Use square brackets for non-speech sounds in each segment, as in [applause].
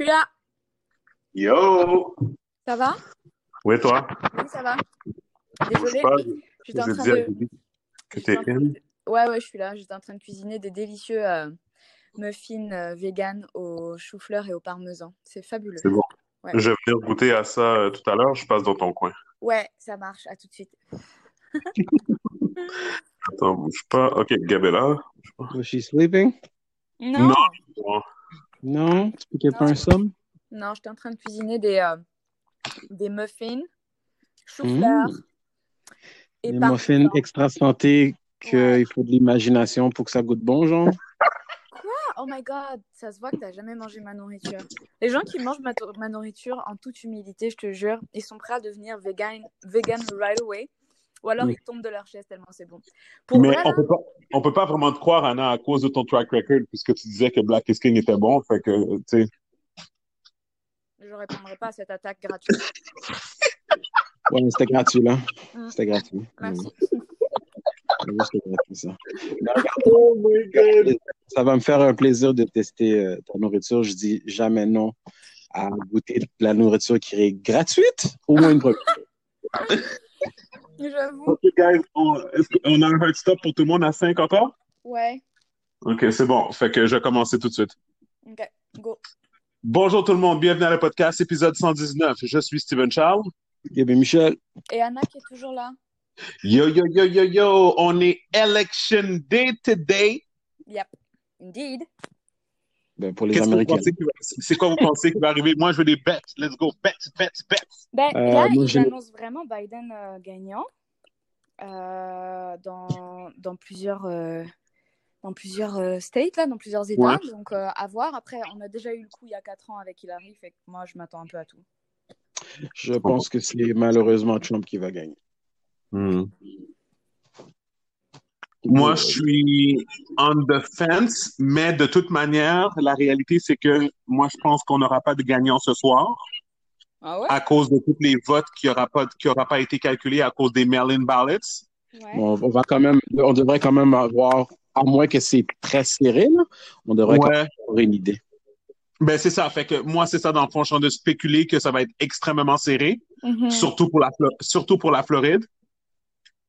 suis là. Yo! Ça va? Oui, toi? Oui, ça va. Désolée, pas, j'étais en train de... Que t'es de- Ouais, ouais, je suis là. J'étais en train de cuisiner des délicieux euh, muffins euh, vegan au chou-fleur et au parmesan. C'est fabuleux. C'est bon. Ouais. Je vais venir goûter à ça euh, tout à l'heure. Je passe dans ton coin. Ouais, ça marche. À tout de suite. [laughs] Attends, bouge pas. OK, Gabella. Was she sleeping? Non, Non. Non, Non? Tu piquais pas Non. un somme? j'étais en train de cuisiner des, euh, des muffins, chou-fleur Mmh. Des muffins extra santé qu'il Ouais. faut de l'imagination pour que ça goûte bon, genre? Oh my god, ça se voit que t'as jamais mangé ma nourriture. Les gens qui mangent ma, ma nourriture en toute humilité, je te jure, ils sont prêts à devenir vegan, vegan right away. Ou alors Mm. ils tombent de leur chaise tellement c'est bon. Pour Mais vrai, on peut pas, on peut pas vraiment te croire, Anna, à cause de ton track record, puisque tu disais que Black is King était bon. Fait que, tu sais. je répondrai pas à cette attaque gratuite. [laughs] Ouais, mais c'était gratuit, là. Mm. C'était gratuit. Merci. C'était gratuit, ça. [laughs] Oh my God! ça va me faire un plaisir de tester euh, ta nourriture. Je dis jamais non à goûter de la nourriture qui est gratuite, au moins une première. [laughs] J'avoue. OK, guys, on, est-ce qu'on a un hard stop pour tout le monde à 5 encore? Ouais. OK, c'est bon. Fait que je vais commencer tout de suite. Ok, go. Bonjour tout le monde, bienvenue à le podcast, épisode 119. Je suis Steven Charles. Eh bien, Michel, Et Anna qui est toujours là. Yo, yo, yo, yo, yo, on est Election Day today. Yep. Indeed. Ben, pour les Américains. C'est quoi vous pensez qui va arriver? Moi, je veux des bets. Let's go. Bets, bets, bets. Ben, Euh, là, moi, ils j'ai- annoncent vraiment Biden euh, gagnant euh, dans, dans plusieurs, euh, dans plusieurs euh, states, là, dans plusieurs États. Donc, euh, à voir. Après, on a déjà eu le coup il y a 4 ans avec Hillary. Fait que moi, je m'attends un peu à tout. Je pense que c'est malheureusement Trump qui va gagner. Hmm. Moi, je suis on the fence, mais de toute manière, la réalité, c'est que moi, je pense qu'on n'aura pas de gagnant ce soir Ah ouais? à cause de tous les votes qui n'aura pas, qui aura pas été calculés à cause des mail-in ballots. Ouais. Bon, on va quand même, on devrait quand même avoir, à moins que c'est très serré, là, on devrait quand même avoir une idée. Ben, c'est ça. Fait que moi, c'est ça, dans le fond, je suis en train de spéculer que ça va être extrêmement serré. Mhm. surtout pour la surtout pour la Floride.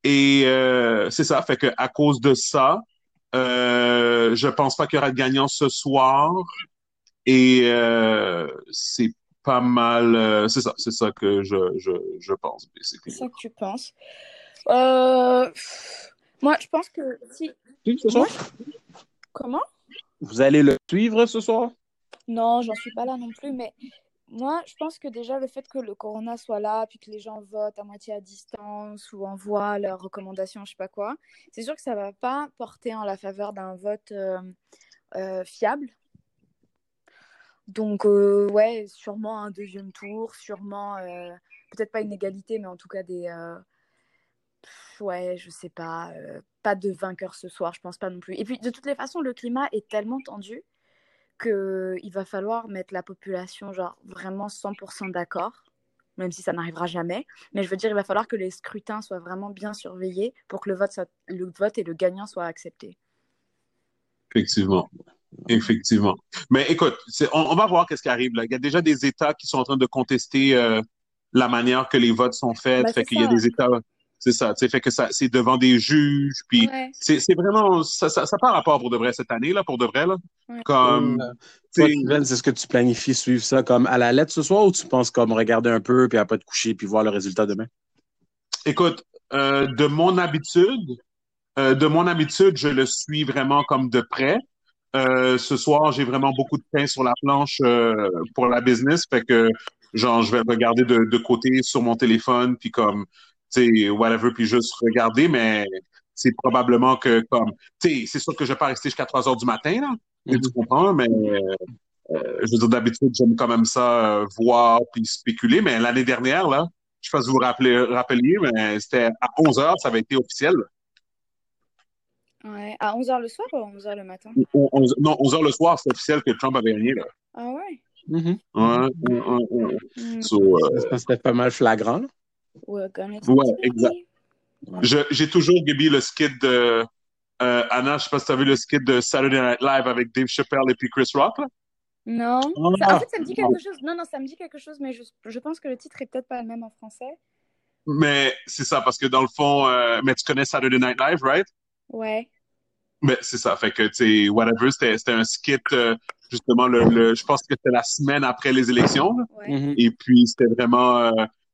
Et euh, c'est ça, fait que à cause de ça, euh, je pense pas qu'il y aura de gagnant ce soir. Et euh, c'est pas mal, euh, c'est ça, c'est ça que je je je pense. C'est ça que tu penses. Euh, Moi, je pense que si. Oui, ce soir? Comment? Vous allez le suivre ce soir? Non, j'en suis pas là non plus, mais moi, je pense que déjà le fait que le corona soit là, puis que les gens votent à moitié à distance ou envoient leurs recommandations, je sais pas quoi, c'est sûr que ça va pas porter en la faveur d'un vote euh, euh, fiable. Donc, euh, ouais, sûrement un deuxième tour, sûrement, peut-être pas une égalité, mais en tout cas des. ouais, je sais pas, pas de vainqueur ce soir, je pense pas non plus. Et puis, de toutes les façons, le climat est tellement tendu que il va falloir mettre la population genre vraiment 100% d'accord, même si ça n'arrivera jamais. Mais je veux dire, il va falloir que les scrutins soient vraiment bien surveillés pour que le vote, soit- le vote et le gagnant soient acceptés. Effectivement. Effectivement. Mais écoute, on, on va voir qu'est-ce qui arrive là. Il y a déjà des États qui sont en train de contester euh, la manière que les votes sont faits. Bah, fait qu'il y a des États, c'est ça. Tu fait que ça, c'est devant des juges. Puis Ouais, c'est c'est vraiment ça, ça, ça part rapport pour de vrai cette année là, pour de vrai là. Ouais. Comme, c'est ce que tu planifies suivre ça comme à la lettre ce soir ou tu penses comme regarder un peu puis après te coucher puis voir le résultat demain? écoute, euh, de mon habitude, euh, de mon habitude, je le suis vraiment comme de près. Euh, ce soir, j'ai vraiment beaucoup de pain sur la planche euh, pour la business, fait que genre je vais regarder de, de côté sur mon téléphone, puis comme sais whatever, puis juste regarder, mais c'est probablement que comme tu sais, c'est sûr que je vais pas rester jusqu'à 3 heures du matin là, tu Mhm. comprends, mais euh, je veux dire d'habitude j'aime quand même ça euh, voir puis spéculer, mais l'année dernière là, je sais pas si vous vous rappelez, rappeliez, mais c'était à 11 heures, ça avait été officiel. ouais. À 11h le soir ou à 11h le matin? On- non, 11 heures le soir, c'est officiel que Trump avait gagné là. Ah ouais? Mhm. Ouais, ouais, ouais, ouais. Hmm. So, euh, C'était pas mal flagrant. là. We're gonna Ouais, exact. je- j'ai toujours Gaby le skit de euh, Anna, je sais pas si tu as vu le skit de Saturday Night Live avec Dave Chappelle et puis Chris Rock là. Non. Ah. Ça- en fait, ça me dit quelque chose. Non, non, ça me dit quelque chose, mais je, je pense que le titre est peut-être pas le même en français. Mais c'est ça, parce que dans le fond, euh, mais tu connais Saturday Night Live, right? Ouais. Mais c'est ça, fait que, tu sais, whatever, c'était c'était un skit, euh, justement, le, le, je pense que c'était la semaine après les élections, là. Ouais. Mhm. Et puis, c'était vraiment...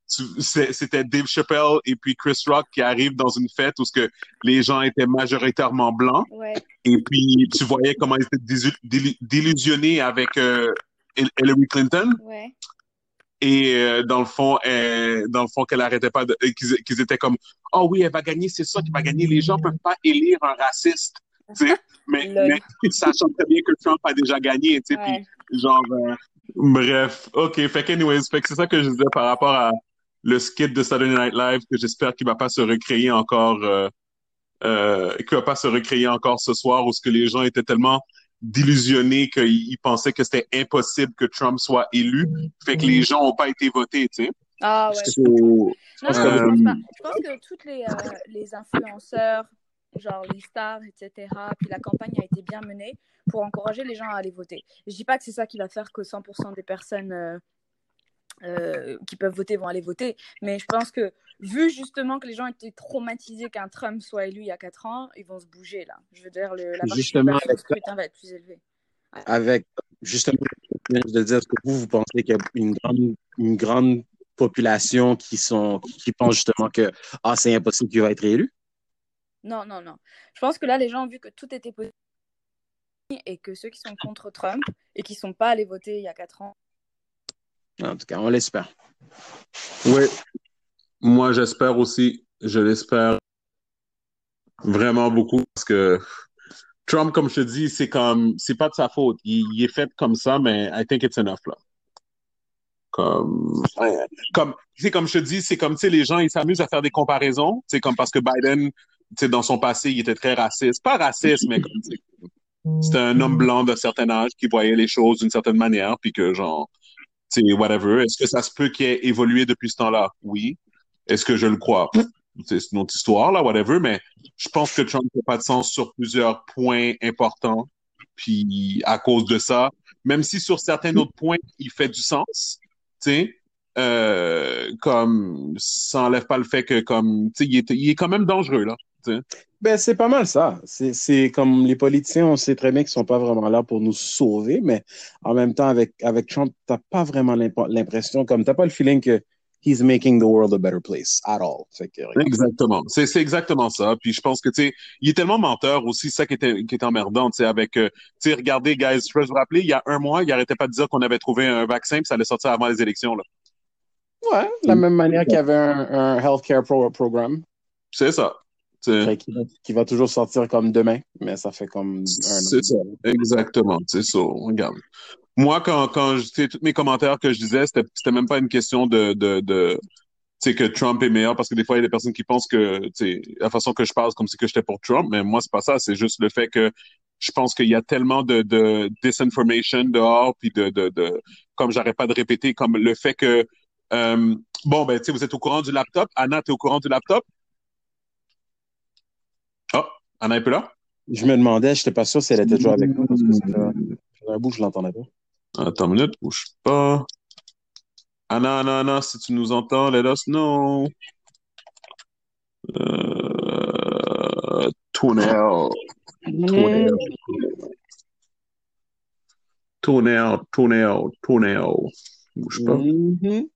c'était Dave Chappelle et puis Chris Rock qui arrivent dans une fête où ce que les gens étaient majoritairement blancs. Ouais. Et puis, tu voyais comment ils étaient délusionnés avec euh, Hil- Hillary Clinton. Ouais. Et euh, dans le fond, euh, dans le fond, qu'elle arrêtait pas euh, qu'ils étaient comme, oh oui, elle va gagner, c'est ça qui va gagner. Les gens peuvent pas élire un raciste. [laughs] Mais, mais [laughs] sachant très bien que Trump a déjà gagné, tu sais. Ouais. Puis genre, euh, bref, ok. Fait que anyways, fait que c'est ça que je disais par rapport à le skit de Saturday Night Live que j'espère qu'il va pas se recréer encore, euh, euh, qu'il va pas se recréer encore ce soir où ce que les gens étaient tellement délusionnés qu'ils ils pensaient que c'était impossible que Trump soit élu. Fait que les gens ont pas été votés, tu sais. Ah ouais. Non, je pense euh, pas. Je pense que toutes les, euh, les influenceurs, genre les stars, etc., puis la campagne a été bien menée pour encourager les gens à aller voter. Je dis pas que c'est ça qui va faire que 100% des personnes euh, euh, qui peuvent voter vont aller voter, mais je pense que vu justement que les gens étaient traumatisés qu'un Trump soit élu il y a 4 ans, ils vont se bouger là. Je veux dire, le, la Justement, avec scrutin va être plus élevée. Avec, justement, de dire, est-ce que vous, vous pensez qu'il y a une grande, une grande population qui sont, qui pense justement que, ah, c'est impossible qu'il va être élu? Non, non, non. Je pense que là, les gens ont vu que tout était possible et que ceux qui sont contre Trump et qui sont pas allés voter il y a 4 ans, En tout cas, on l'espère. Oui, moi j'espère aussi, je l'espère vraiment beaucoup parce que Trump, comme je te dis, c'est comme, c'est pas de sa faute. Il, est fait comme ça, mais I think it's enough là. Comme, comme, comme je te dis, c'est comme, les gens, ils s'amusent à faire des comparaisons. C'est comme parce que Biden, dans son passé, il était très raciste. Pas raciste, mais comme, c'était un homme blanc d'un certain âge qui voyait les choses d'une certaine manière, puis que genre, sais, whatever. Est-ce que ça se peut qu'il ait évolué depuis ce temps-là? Oui. Est-ce que je le crois? C'est une autre histoire, là, whatever, mais je pense que Trump n'a pas de sens sur plusieurs points importants. Puis, à cause de ça, même si sur certains autres points, il fait du sens, tu sais, euh, comme, ça enlève pas le fait que, comme, tu sais, il est, il est quand même dangereux, là. Ben, c'est pas mal ça. C'est, comme les politiciens, on sait très bien qu'ils sont pas vraiment là pour nous sauver, mais en même temps, avec, avec Trump, t'as pas vraiment l'imp- l'impression, comme t'as pas le feeling que he's making the world a better place at all. Que. Exactement. C'est, exactement ça. Puis je pense que, tu sais, il est tellement menteur aussi, ça qui était, qui est emmerdant, tu sais, avec, euh, tu sais, regardez, guys, je peux vous rappeler, il y a un mois, il arrêtait pas de dire qu'on avait trouvé un vaccin, puis ça allait sortir avant les élections, là. Ouais, de la même manière qu'il y avait un, un healthcare pro programme C'est ça. Fait, qui, va, qui va toujours sortir comme demain, mais ça fait comme un C'est ça. Exactement. C'est ça. Regarde. Moi, quand, quand je, tous mes commentaires que je disais, c'était, même pas une question de, de, de, tu sais, que Trump est meilleur, parce que des fois, il y a des personnes qui pensent que, tu sais, la façon que je parle, comme si que j'étais pour Trump, mais moi, c'est pas ça. C'est juste le fait que je pense qu'il y a tellement de, de disinformation dehors, puis de, de, de, comme j'arrête pas de répéter, comme le fait que, euh, bon, ben, tu sais, vous êtes au courant du laptop. Anna, t'es au courant du laptop? Anna est plus là? Je me demandais, je n'étais pas sûr si elle était toujours avec nous parce que ça fait ça fait un bout je l'entendais pas. Attends une minute, bouge pas. Anna, Anna, Anna, si tu nous entends, let us know. Euh, tunnel, tunnel, tunnel, tunnel, tunnel. Bouge pas. Mhm.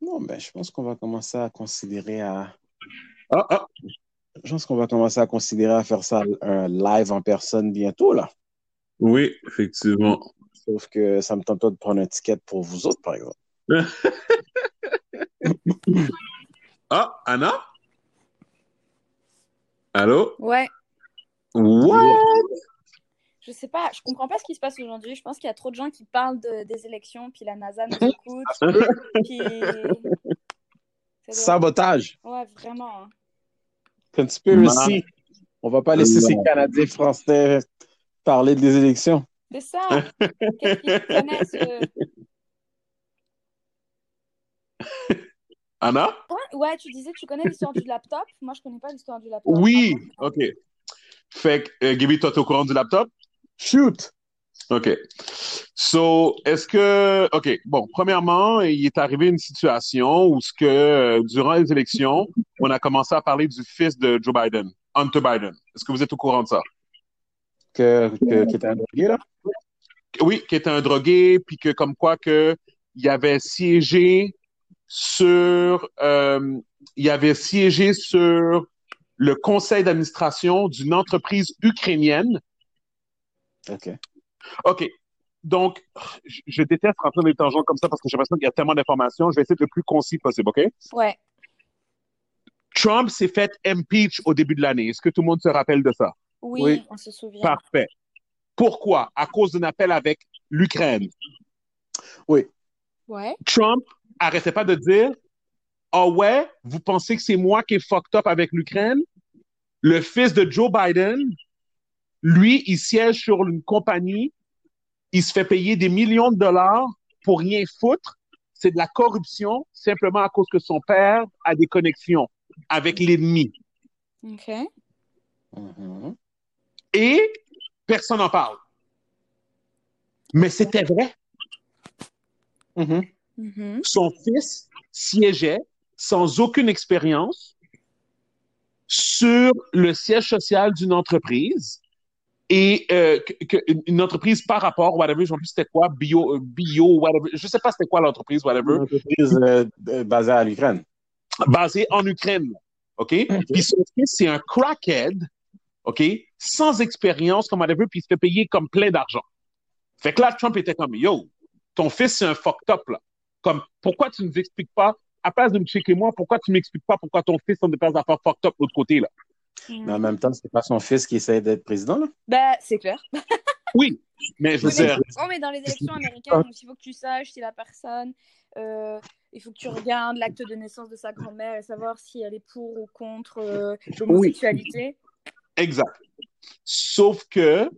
Bon, ben, je pense qu'on va commencer à considérer à. Ah, ah, Je pense qu'on va commencer à considérer à faire ça un live en personne bientôt, là. oui, effectivement. Sauf que ça me tente pas de prendre un ticket pour vous autres, par exemple. [laughs] Ah, Anna? Allô? ouais, What? je sais pas, je comprends pas ce qui se passe aujourd'hui. Je pense qu'il y a trop de gens qui parlent de- des élections, puis la NASA nous écoute, [laughs] puis. Sabotage, Ouais, vraiment. hein. Conspiracy. On va pas laisser ces Canadiens français parler des élections. C'est ça. Qu'est-ce qu'ils connaissent euh, [laughs] Anna? Ouais, tu disais que tu connais l'histoire du laptop. Moi, je connais pas l'histoire du laptop. Oui, ok. Fait que, euh, Gaby, toi, t'es au courant du laptop? Shoot! OK. So, est-ce que, OK, bon, premièrement, il est arrivé une situation où ce que, euh, durant les élections, on a commencé à parler du fils de Joe Biden, Hunter Biden. Est-ce que vous êtes au courant de ça? Que, que, qui était un drogué, là? Oui, qui était un drogué, puis que comme quoi que il avait siégé sur, euh, il avait siégé sur le conseil d'administration d'une entreprise ukrainienne. OK. OK. Donc, je, déteste rentrer dans les tangents comme ça parce que j'ai l'impression qu'il y a tellement d'informations. Je vais essayer d'être le plus concis possible, OK? Ouais. Trump s'est fait impeach au début de l'année. Est-ce que tout le monde se rappelle de ça? Oui, Oui. on se souvient. Parfait. Pourquoi? À cause d'un appel avec l'Ukraine. Oui. Ouais. Trump arrêtait pas de dire Ah ouais, vous pensez que c'est moi qui est fucked up avec l'Ukraine? Le fils de Joe Biden, lui, il siège sur une compagnie, il se fait payer des millions de dollars pour rien foutre. C'est de la corruption simplement à cause que son père a des connexions avec l'ennemi. Ok. Mhm. Et personne n'en parle. Mais c'était vrai. Mhm. Mhm. son fils siégeait sans aucune expérience sur le siège social d'une entreprise et euh, que- que- une- une entreprise par rapport, whatever, je ne sais plus c'était quoi, bio, euh, bio, whatever, je sais pas c'était quoi l'entreprise, Une whatever, entreprise euh, euh, basée à l'Ukraine. basée en Ukraine, OK? Puis son fils, c'est un crackhead, OK? Sans expérience, comme whatever, puis il se fait payer comme plein d'argent. Fait que là, Trump était comme, yo, ton fils, c'est un fucked up, là. Comme, pourquoi tu ne nous expliques pas, à place de me checker moi, pourquoi tu m'expliques pas pourquoi ton fils sont des affaires fucked up de l'autre côté, là? Mais en même temps, c'est pas son fils qui essaie d'être président, là. Bah, c'est clair. [laughs] Oui, mais je mais, dire, oh, mais dans les élections américaines, donc il faut que tu saches si la personne, euh, il faut que tu regardes l'acte de naissance de sa grand-mère et savoir si elle est pour ou contre euh, l'homosexualité. exact. Sauf que,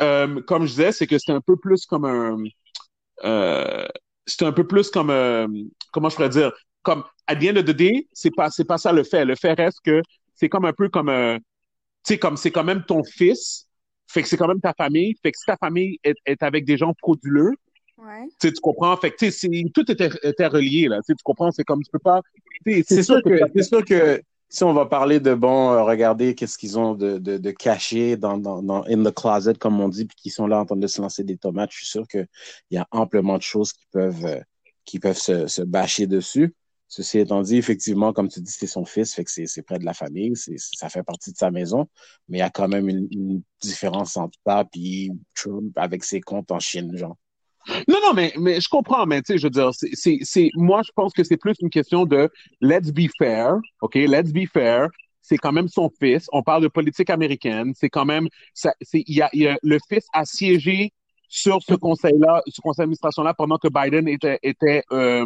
euh, comme je disais, c'est que c'est un peu plus comme un, euh, c'est un peu plus comme, euh, comment je pourrais dire, comme, à the end of the day, c'est pas, c'est pas ça le fait. Le fait reste que c'est comme un peu comme, euh, tu sais, comme c'est quand même ton fils, fait que c'est quand même ta famille, fait que si ta famille est, est avec des gens frauduleux, Ouais. tu comprends, fait que, tout était, était relié, là, tu comprends, c'est comme, tu peux pas, tu sais, C'est sûr que, c'est sûr que si on va parler de bon, euh, regardez qu'est-ce qu'ils ont de, de, de caché dans, dans, dans in the closet, comme on dit, puis qui sont là en train de se lancer des tomates, je suis sûr qu'il y a amplement de choses qui peuvent, euh, qui peuvent se, se bâcher dessus. Ceci étant dit, effectivement, comme tu dis, c'est son fils, fait que c'est, près de la famille, ça fait partie de sa maison, mais il y a quand même une, différence entre ça et Trump avec ses comptes en Chine, genre. Non, non, mais, mais je comprends, mais tu sais, je veux dire, c'est, c'est, moi, je pense que c'est plus une question de let's be fair, OK? Let's be fair. C'est quand même son fils. On parle de politique américaine. C'est quand même, ça, y a, le fils a siégé sur ce conseil-là, ce conseil d'administration-là pendant que Biden était, était, euh,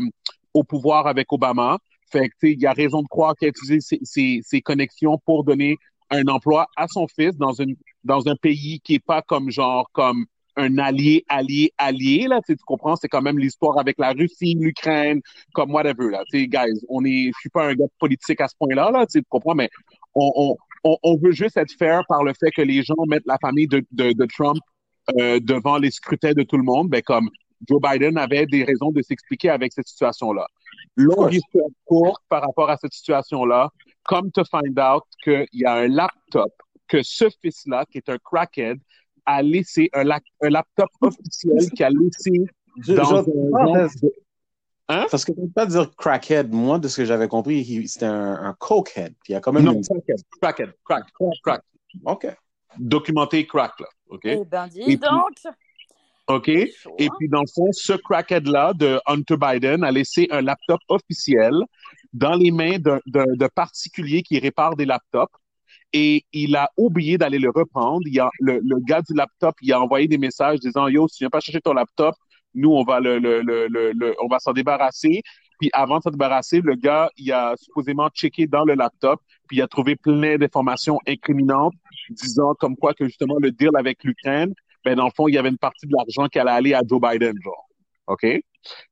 au pouvoir avec Obama. Fait que, il y a raison de croire qu'il a utilisé ses, ses, ses connexions pour donner un emploi à son fils dans une, dans un pays qui est pas comme genre, comme, un allié, allié, allié, là, tu comprends, c'est quand même l'histoire avec la Russie, l'Ukraine, comme whatever, là, tu guys, on est, je suis pas un gars politique à ce point-là, là, tu sais, tu comprends, mais on, on, on, on veut juste être fair par le fait que les gens mettent la famille de, de, de Trump euh, devant les scrutins de tout le monde, ben comme Joe Biden avait des raisons de s'expliquer avec cette situation-là. Longue histoire courte par rapport à cette situation-là, comme to find out qu'il y a un laptop que ce fils-là, qui est un crackhead, a laissé un, la- un laptop officiel qui a laissé Je- dans je- un genre de- Hein? Parce que tu peux pas dire crackhead. Moi, de ce que j'avais compris, c'était un, un cokehead. Puis il y a quand même Non, une... crackhead, crackhead, crack, crack, OK. documenté crack, là, OK? Eh ben, dis donc! OK? Et puis, dans le fond, ce crackhead-là de Hunter Biden a laissé un laptop officiel dans les mains d'un particulier qui répare des laptops. Et il a oublié d'aller le reprendre. Il a, le, le gars du laptop, il a envoyé des messages disant, yo, si tu viens pas chercher ton laptop, nous, on va le, le, le, le, le- on va s'en débarrasser. Puis avant de s'en débarrasser, le gars, il a supposément checké dans le laptop, puis il a trouvé plein d'informations incriminantes, disant comme quoi que justement le deal avec l'Ukraine, ben dans le fond, il y avait une partie de l'argent qui allait aller à Joe Biden, genre. OK?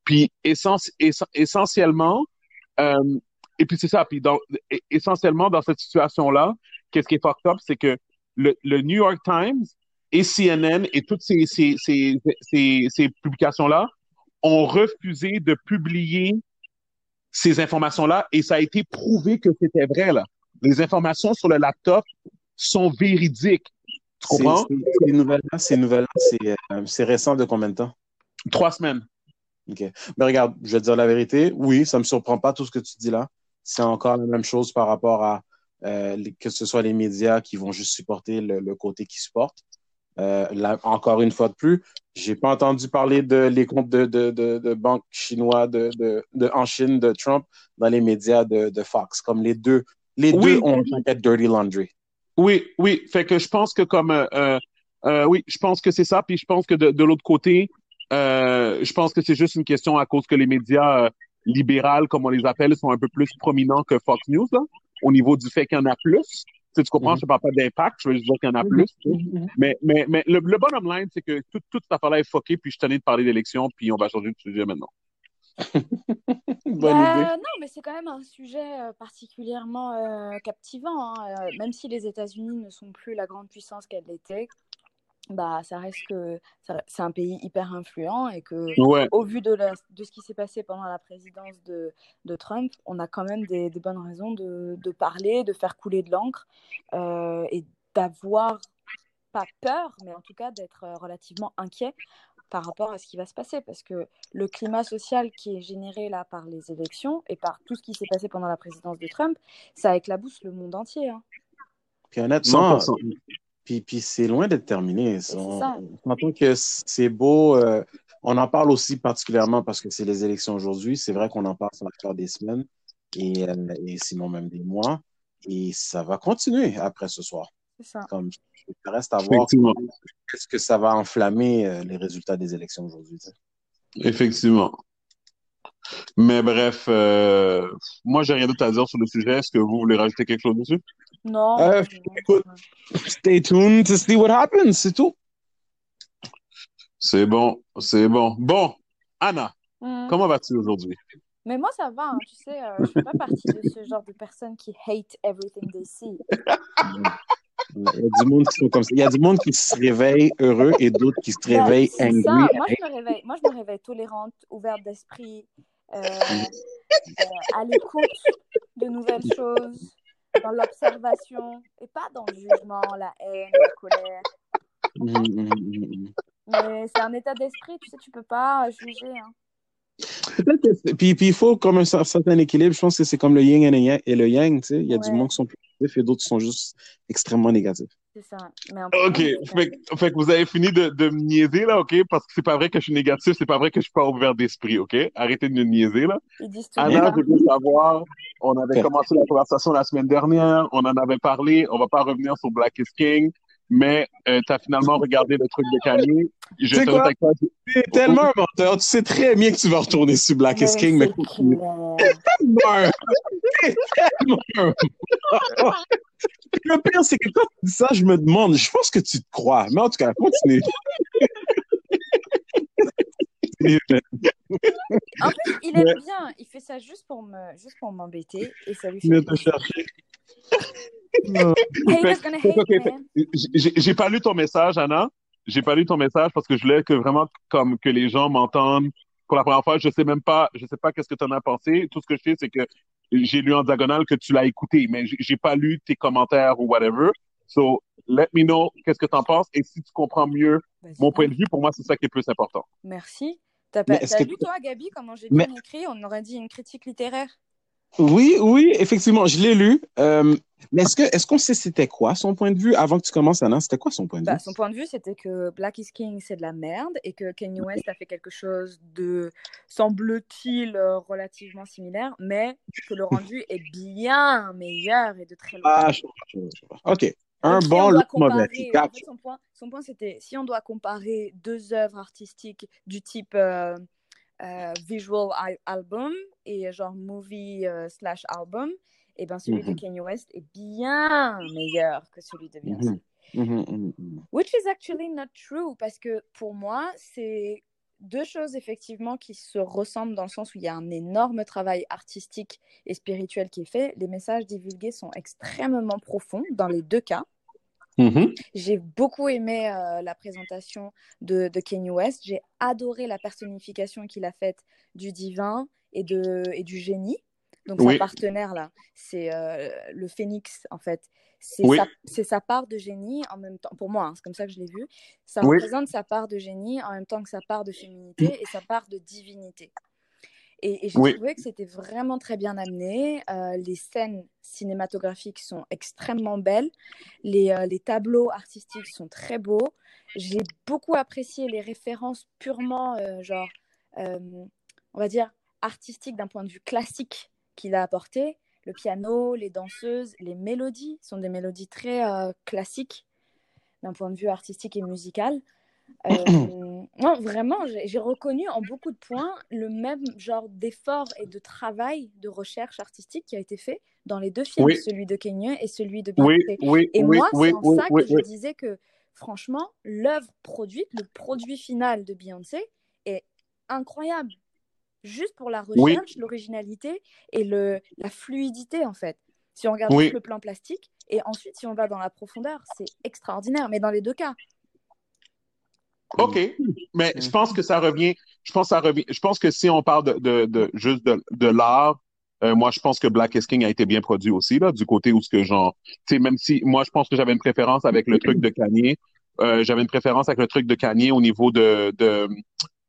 Puis essentiellement, euh, et puis c'est ça, puis dans, essentiellement dans cette situation-là, qu'est-ce qui est fucked up, c'est que le, New York Times et CNN et toutes ces, ces, ces, ces, ces publications-là ont refusé de publier ces informations-là et ça a été prouvé que c'était vrai, là. Les informations sur le laptop sont véridiques. Tu comprends? Ces nouvelles-là, ces nouvelles c'est récent de combien de temps? Trois semaines. OK. Mais regarde, je vais te dire la vérité. Oui, ça me surprend pas tout ce que tu dis là. C'est encore la même chose par rapport à euh, que ce soit les médias qui vont juste supporter le, côté qu'ils supportent. Euh, là, encore une fois de plus, j'ai pas entendu parler de les comptes de, de, de, de banques chinois de, de, en Chine de Trump dans les médias de, de Fox. Comme les deux, les deux ont fait dirty laundry. Oui, oui. Fait que je pense que comme euh, euh, oui, je pense que c'est ça. Puis je pense que de, de l'autre côté, euh, je pense que c'est juste une question à cause que les médias libéraux, comme on les appelle, sont un peu plus prominents que Fox News là, au niveau du fait qu'il y en a plus. Tu, tu comprends, mm-hmm. je ne parle pas d'impact, je veux juste dire qu'il y en a mm-hmm. plus. Mm-hmm. Mais, mais, mais le, le bottom line, c'est que tout, toute cette affaire-là est fucké, puis je tenais de parler d'élection, puis on va changer de sujet maintenant. [laughs] Bonne idée. Euh, non, mais c'est quand même un sujet euh, particulièrement euh, captivant. Hein. même si les États-Unis ne sont plus la grande puissance qu'elle était, bah, ça reste que c'est un pays hyper influent et que, au vu de, de ce qui s'est passé pendant la présidence de, de, Trump, on a quand même des, des bonnes raisons de, de, parler, de faire couler de l'encre euh, et d'avoir pas peur, mais en tout cas d'être euh, relativement inquiet par rapport à ce qui va se passer parce que le climat social qui est généré là par les élections et par tout ce qui s'est passé pendant la présidence de Trump, ça éclabousse le monde entier. Hein. Puis honnêtement, puis, puis c'est loin d'être terminé. On, que c'est beau. Euh, on en parle aussi particulièrement parce que c'est les élections aujourd'hui. C'est vrai qu'on en parle sur la des semaines et, euh, et, sinon même des mois. Et ça va continuer après ce soir. C'est ça. Comme, il reste à voir est-ce que ça va enflammer euh, les résultats des élections aujourd'hui. Effectivement. Mais bref, euh, moi, j'ai rien d'autre à dire sur le sujet. Est-ce que vous voulez rajouter quelque chose dessus? Non. Euh, écoute, stay tuned to see what happens, c'est tout. C'est bon, c'est bon. Bon, Anna, hmm. comment vas-tu aujourd'hui? Mais moi, ça va, hein, tu sais, euh, je ne fais pas partie de ce genre de personnes qui hate everything they see. [laughs] Il y a du monde qui sont comme ça. Il y a du monde qui se réveille heureux et d'autres qui se ben, réveillent angry. Moi, je me réveille, moi, je me réveille tolérante, ouverte d'esprit, euh, euh, à l'écoute de nouvelles choses, dans l'observation, et pas dans le jugement, la haine, la colère. Mmh, mmh, mmh, Mais c'est un état d'esprit, tu sais, tu peux pas juger. Hein. Puis, puis il faut comme un certain équilibre. Je pense que c'est comme le yin et le yang. Tu sais. Il y a du monde qui sont plus positifs et d'autres qui sont juste extrêmement négatifs. C'est ça. OK. Fait, fait, que vous avez fini de, de, me niaiser, là, OK? Parce que c'est pas vrai que je suis négatif, c'est pas vrai que je suis pas ouvert d'esprit, OK? Arrêtez de me niaiser, là. Ils disent tout Anna, je veux savoir, on avait commencé la conversation la semaine dernière, on en avait parlé, on va pas revenir sur Black is King mais euh, tu as finalement regardé le truc de Kanye. Je sais quoi? Tu es tellement un menteur. Tu sais très bien que tu vas retourner sur Black is King, mais... tellement tellement [laughs] Le pire, c'est que quand tu dis ça, je me demande, je pense que tu te crois. Mais en tout cas, continue. en fait, il aime bien. Il fait ça juste pour me, juste pour m'embêter et ça lui fait. J'ai pas lu ton message, Anna. J'ai pas lu ton message parce que je voulais que vraiment comme que les gens m'entendent pour la première fois. Je sais même pas, je sais pas qu'est-ce que tu en as pensé. Tout ce que je sais, c'est que j'ai lu en diagonale que tu l'as écouté, mais j'ai pas lu tes commentaires ou whatever. So, let me know qu'est-ce que tu en penses et si tu comprends mieux mon point de vue, pour moi, c'est ça qui est plus important. Merci. T'as lu, toi, Gabi, comment j'ai bien écrit? On aurait dit une critique littéraire. Oui, oui, effectivement, je l'ai lu. Euh, mais est-ce que est-ce qu'on sait c'était quoi son point de vue avant que tu commences, Anna? C'était quoi son point de bah, vue? Son point de vue, c'était que Black is King, c'est de la merde et que Kanye West a fait quelque chose de, semble-t-il, euh, relativement similaire, mais que le rendu [laughs] est bien meilleur et de très loin. Ah, je vois, je vois, je vois. OK. Un bon, l'autre mauvais. son point, son point c'était si on doit comparer deux œuvres artistiques du type euh, euh, visual album et genre movie euh, slash album, et ben celui de mhm. Kanye West est bien meilleur que celui de Beyoncé. Mhm. Mhm, Which is actually not true parce que pour moi, c'est deux choses effectivement qui se ressemblent dans le sens où il y a un énorme travail artistique et spirituel qui est fait. Les messages divulgués sont extrêmement profonds dans les deux cas. Mhm. J'ai beaucoup aimé euh, la présentation de, de Kanye West. J'ai adoré la personnification qu'il a faite du divin et, de, et du génie. Donc Oui. sa partenaire là, c'est euh, le phénix en fait. C'est Oui. sa, part de génie en même temps, pour moi, hein, c'est comme ça que je l'ai vu. Ça Oui. représente sa part de génie en même temps que sa part de féminité et sa part de divinité. Et, et j'ai Oui. trouvé que c'était vraiment très bien amené. Euh, les scènes cinématographiques sont extrêmement belles. Les, euh, les tableaux artistiques sont très beaux. J'ai beaucoup apprécié les références purement, euh, genre, on va dire, artistiques d'un point de vue classique qu'il a apporté. Le piano, les danseuses, les mélodies sont des mélodies très classiques d'un point de vue artistique et musical. [clears throat] Non, vraiment, j'ai reconnu en beaucoup de points le même genre d'effort et de travail de recherche artistique qui a été fait dans les deux films, Oui. celui de Kanye et celui de Beyoncé. oui, Et moi, c'est en ça que je disais que, franchement, l'œuvre produite, le produit final de Beyoncé est incroyable. Juste pour la recherche, l'originalité et le, la fluidité, en fait. Si on regarde le plan plastique, et ensuite, si on va dans la profondeur, c'est extraordinaire. Mais dans les deux cas, OK. Mais je pense que ça revient. Je pense que ça revient. Je pense que si on parle de, de, de juste de, de l'art, euh, moi, je pense que Black is King a été bien produit aussi, là, du côté où ce que genre, tu sais, même si moi, je pense que j'avais une préférence avec le truc de Kanye, euh, j'avais une préférence avec le truc de Kanye au niveau de, de,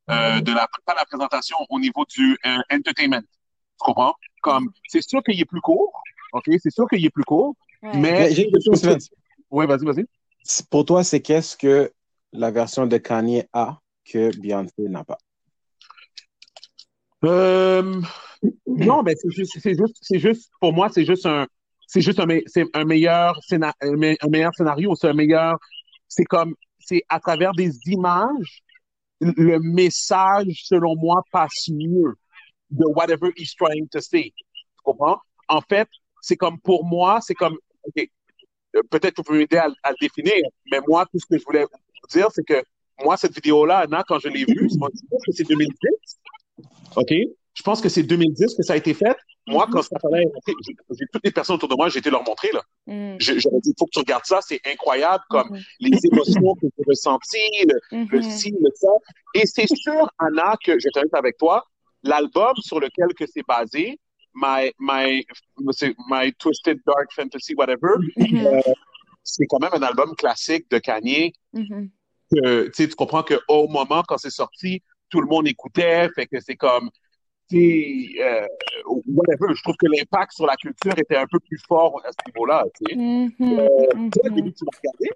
euh, de la, pas la présentation, au niveau du euh, entertainment. Tu comprends? Comme, c'est sûr qu'il est plus court. OK? C'est sûr qu'il est plus court. ouais. Mais, Mais j'ai une question, Steven. ouais, vas-y, vas-y. Pour toi, c'est qu'est-ce que la version de Kanye a que Beyoncé n'a pas? Euh, non, mais c'est juste, c'est juste, c'est juste, pour moi, c'est juste un, c'est juste un, me- c'est un meilleur scénario, un me- un meilleur scénario, c'est un meilleur, c'est comme, c'est à travers des images, le message, selon moi, passe mieux de whatever he's trying to say. Tu comprends? En fait, c'est comme, pour moi, c'est comme, peut-être que vous pouvez m'aider à, à le définir, mais moi, tout ce que je voulais vous dire, c'est que moi, cette vidéo-là, Anna, quand je l'ai vue, c'est- je pense que c'est 2010. OK? Je pense que c'est 2010 que ça a été fait. Moi, quand ça fallait, j'ai j'ai toutes les personnes autour de moi, j'ai été leur montrer, là. Mm, J'aurais dit, il faut que tu regardes ça, c'est incroyable, comme mhm, les émotions que j'ai ressenties, le, le ci, le ça. Et c'est sûr, Anna, que je honnête avec toi, l'album sur lequel que c'est basé, My, my, My Twisted Dark Fantasy, whatever, Mhm, euh, c'est quand même un album classique de Kanye mhm. que, tu comprends qu'au moment, quand c'est sorti, tout le monde écoutait, fait que c'est comme, tu sais, euh, whatever. Je trouve que l'impact sur la culture était un peu plus fort à ce niveau-là, tu. Mhm, Toi, mhm. Billy, tu l'as regardé?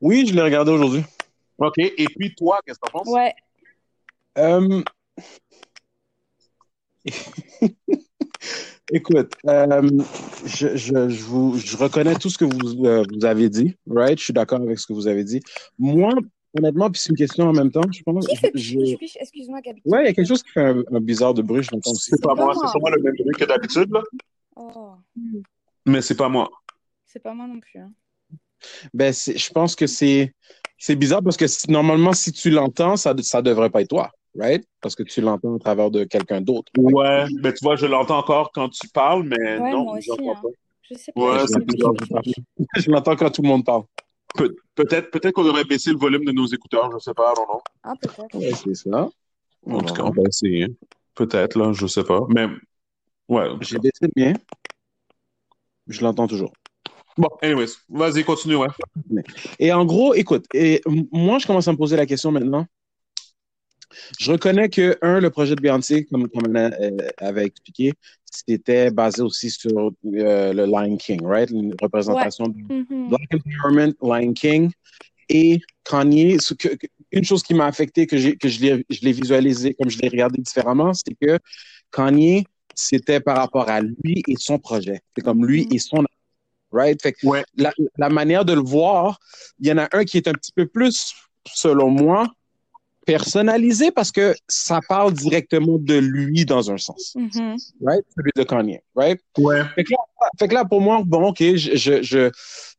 Oui, je l'ai regardé aujourd'hui. OK. Et puis, toi, qu'est-ce que t'en penses? Ouais, Euh, Écoute, euh, je, je, je, vous, je reconnais tout ce que vous, euh, vous avez dit, right? Je suis d'accord avec ce que vous avez dit. Moi, honnêtement, puis c'est une question en même temps, je pense. Excuse-moi, Gabi. Ouais, il y a quelque chose qui fait un, un bizarre de bruit, je l'entends aussi. C'est pas moi, moi. c'est sûrement le même bruit que d'habitude, là. Oh, Mais c'est pas moi. c'est pas moi non plus. hein. Ben, c'est- je pense que c'est c'est bizarre parce que si- normalement, si tu l'entends, ça ça devrait pas être toi, right? Parce que tu l'entends à travers de quelqu'un d'autre. Ouais, mais tu vois, je l'entends encore quand tu parles, mais Ouais, non, moi aussi, j'entends hein. pas. Je sais pas. Ouais, je c'est je [laughs] je l'entends quand tout le monde parle. Pe- peut-être, peut-être qu'on devrait baisser le volume de nos écouteurs, je sais pas, non, non. Ah, peut-être. Ouais, c'est ça. En tout cas, on va essayer. Peut-être, là, je sais pas. Mais, ouais. J'ai baissé le mien. Je l'entends toujours. Bon, anyways, vas-y, continue, ouais. Et en gros, écoute, et moi, je commence à me poser la question maintenant. Je reconnais que, un, le projet de Beyoncé, comme, comme euh, avait expliqué, c'était basé aussi sur euh, le Lion King, right? Une représentation du Mhm. Black Empowerment, Lion King et Kanye. Ce que, que- une chose qui m'a affecté, que, que je, l'ai, je l'ai visualisé, comme je l'ai regardé différemment, c'est que Kanye, c'était par rapport à lui et son projet. C'est comme lui Mhm. et son right? Fait que Ouais. la, la manière de le voir, il y en a un qui est un petit peu plus, selon moi, personnalisé parce que ça parle directement de lui dans un sens, Mhm. right? Celui de Kanye, right? Ouais. Fait que là, fait que là, pour moi, bon, ok, je, je, je,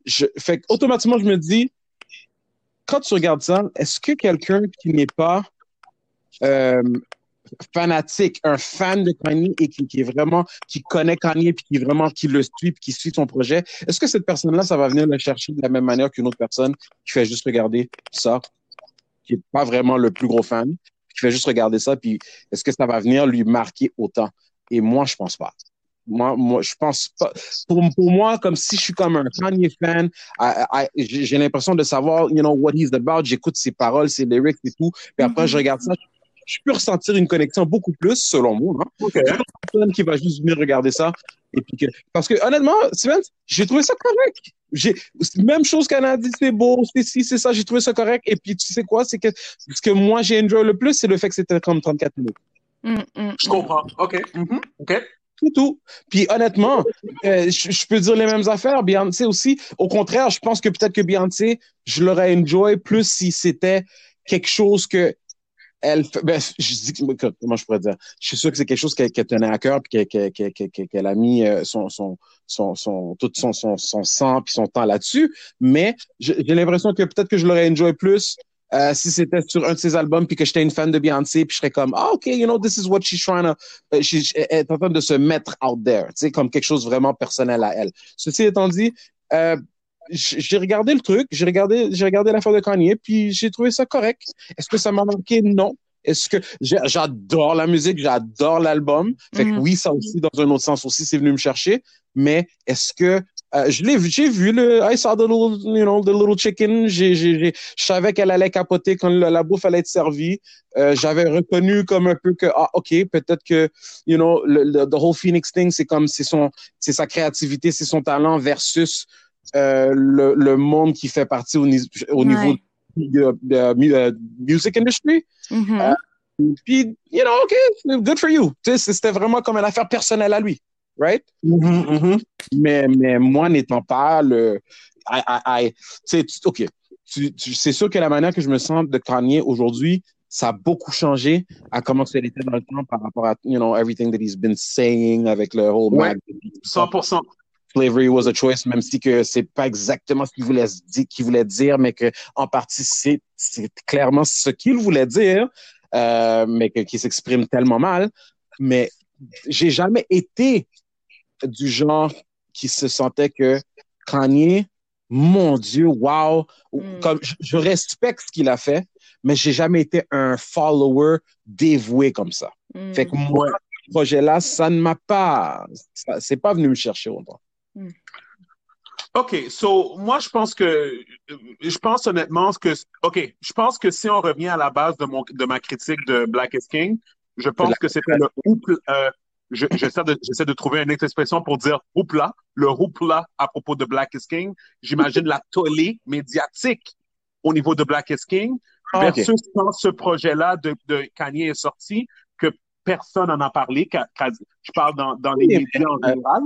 je fait que automatiquement, je me dis, quand tu regardes ça, est-ce que quelqu'un qui n'est pas euh, fanatique, un fan de Kanye et qui, qui est vraiment, qui connaît Kanye puis qui est vraiment, qui le suit puis qui suit son projet, est-ce que cette personne-là, ça va venir le chercher de la même manière qu'une autre personne qui fait juste regarder ça, qui est pas vraiment le plus gros fan, qui fait juste regarder ça puis est-ce que ça va venir lui marquer autant? Et moi, je pense pas. Moi, moi, je pense pas. Pour, pour moi, comme si je suis comme un Kanye fan, j'ai l'impression de savoir, you know, what he's about. J'écoute ses paroles, ses lyrics et tout. Puis après, je regarde ça. Je peux ressentir une connexion beaucoup plus, selon moi. Hein? OK. personne qui va juste venir regarder ça. Et puis que, parce que honnêtement, Steven, j'ai trouvé ça correct. J'ai même chose qu'elle a dit, c'est beau, c'est ci, c'est ça, j'ai trouvé ça correct. Et puis tu sais quoi, c'est que ce que moi j'ai enjoy le plus, c'est le fait que c'était comme 34 minutes. Mm, mm, Je mm. comprends. OK. Mhm. OK. C'est tout. Puis honnêtement, euh, je, je peux dire les mêmes affaires. Beyoncé aussi. Au contraire, je pense que peut-être que Beyoncé, je l'aurais enjoy plus si c'était quelque chose que elle ben, je dis comment je pourrais dire? Je suis sûr que c'est quelque chose qu'elle qu'elle tenait à cœur puis qu'elle qu'elle- qu'elle a mis euh, son son son son tout son son sang puis son temps là-dessus. Mais j'ai l'impression que peut-être que je l'aurais enjoy plus euh, si c'était sur un de ses albums puis que j'étais une fan de Beyoncé puis je serais comme ah ok you know this is what she's trying to euh, she's- elle est en train de se mettre out there tu sais comme quelque chose vraiment personnel à elle. Ceci étant dit euh, j'ai regardé le truc, j'ai regardé, j'ai regardé l'affaire de Kanye, puis j'ai trouvé ça correct. Est-ce que ça m'a manqué? Non. Est-ce que j'adore la musique, j'adore l'album. Fait que Mhm. oui, ça aussi, dans un autre sens aussi, c'est venu me chercher. Mais est-ce que euh, je l'ai vu, j'ai vu le I saw the little, you know, the little chicken. J'ai, j'ai, j'ai- je savais qu'elle allait capoter quand la, la bouffe allait être servie. Euh, j'avais reconnu comme un peu que ah ok, peut-être que you know, le, le- the whole Phoenix thing, c'est comme c'est son, c'est sa créativité, c'est son talent versus euh, le, le monde qui fait partie au, ni- au niveau Ouais. de, de, mu- euh, music industry. Euh, Puis, you know, OK, good for you. Tu sais, C'était vraiment comme une affaire personnelle à lui, right? Mhm, mhm. Mais, mais moi, n'étant pas le... I, I, I- tu sais, tu- OK, Tu- tu- c'est sûr que la manière que je me sens de Kanye aujourd'hui, ça a beaucoup changé à comment ça était dans le temps par rapport à, you know, everything that he's been saying avec le whole Ouais. mag- 100%. Slavery was a choice, même si que c'est pas exactement ce qu'il voulait dire, qu'il voulait dire, mais que en partie c'est clairement ce qu'il voulait dire, euh, mais que qui s'exprime tellement mal. Mais j'ai jamais été du genre qui se sentait que Kanye, mon Dieu, wow, Mm. comme je, je respecte ce qu'il a fait, mais j'ai jamais été un follower dévoué comme ça. Mm. Fait que moi, ce projet-là, ça ne m'a pas, ça- c'est pas venu me chercher autant. OK, so moi je pense que je pense honnêtement que OK, je pense que si on revient à la base de mon de ma critique de Black is King, je pense que c'était le houpla euh, je- j'essaie de j'essaie de trouver une expression pour dire houpla, le houpla à propos de Black is King. J'imagine la tollée médiatique au niveau de Black is King Ah, versus quand ce projet-là de, de Kanye est sorti que personne n'en a parlé, je parle dans, dans les médias en euh, général.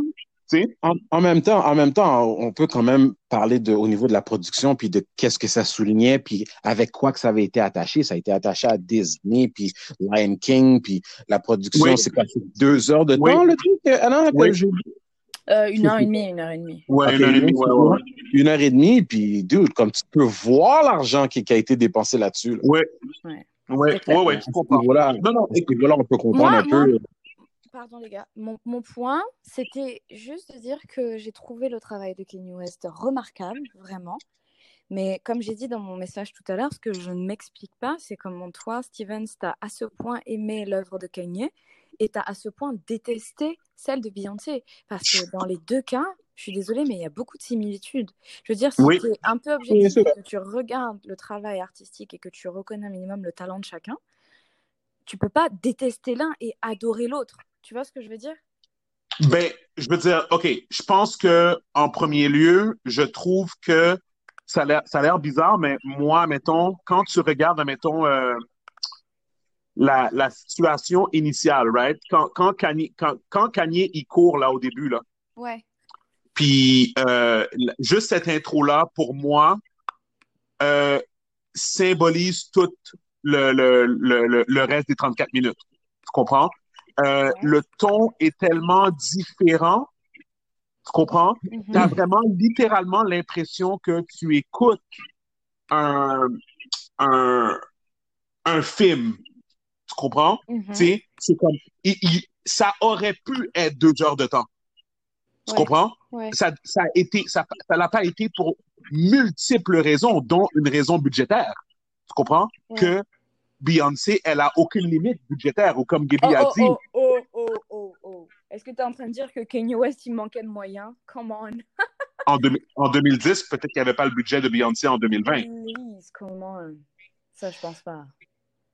En, en même temps, en même temps, on peut quand même parler de, au niveau de la production, puis de qu'est-ce que ça soulignait, puis avec quoi que ça avait été attaché. Ça a été attaché à Disney, puis Lion King, puis la production, Oui. c'est quoi, deux heures de Oui. temps, le truc? Ah non, Oui. j'ai- Euh, une heure et demie, une heure et demie. Ouais, une heure et demie, ouais, ouais, une heure et demie, puis dude, comme tu peux voir l'argent qui, qui a été dépensé là-dessus. Là. Ouais. Ouais. Ouais, ouais, je comprends. Voilà, Non, non, à ce niveau-là, on peut comprendre Moi- un peu. Pardon les gars, mon, mon point, c'était juste de dire que j'ai trouvé le travail de Kanye West remarquable, vraiment. Mais comme j'ai dit dans mon message tout à l'heure, ce que je ne m'explique pas, c'est comment toi, Stevens, t'as à ce point aimé l'œuvre de Kanye et t'as à ce point détesté celle de Beyoncé. Parce que dans les deux cas, je suis désolée, mais il y a beaucoup de similitudes. Je veux dire, si Oui. tu es un peu Oui, objectif, vrai. que tu regardes le travail artistique et que tu reconnais un minimum le talent de chacun, tu peux pas détester l'un et adorer l'autre. Tu vois ce que je veux dire? Ben, je veux dire, OK, je pense que en premier lieu, je trouve que ça a l'air, bizarre, mais moi, mettons, quand tu regardes, mettons, euh, la, la situation initiale, right? Quand, quand Kanye, quand, quand Kanye, il court là au début, là, Ouais. puis euh, juste cette intro-là, pour moi, euh, symbolise tout le, le, le, le, le reste des 34 minutes. Tu comprends? Euh. Le ton est tellement différent. Tu comprends? Mhm. Tu as vraiment littéralement l'impression que tu écoutes un, un, un film. Tu comprends? Tu sais, c'est comme, il- il- ça aurait pu être deux heures de temps. Tu Ouais. comprends? Ouais. Ça, ça a été, ça, ça l'a pas été pour multiples raisons, dont une raison budgétaire. Tu comprends? Ouais. Que Beyoncé, elle a aucune limite budgétaire, ou comme Gaby Oh, a oh, dit, oh, oh, oh, oh, oh. Est-ce que tu es en train de dire que Kanye West, il manquait de moyens? Come on. [laughs] en, deux- en 2010, peut-être qu'il n'y avait pas le budget de Beyoncé en 2020. Please, come on. Ça, je pense pas.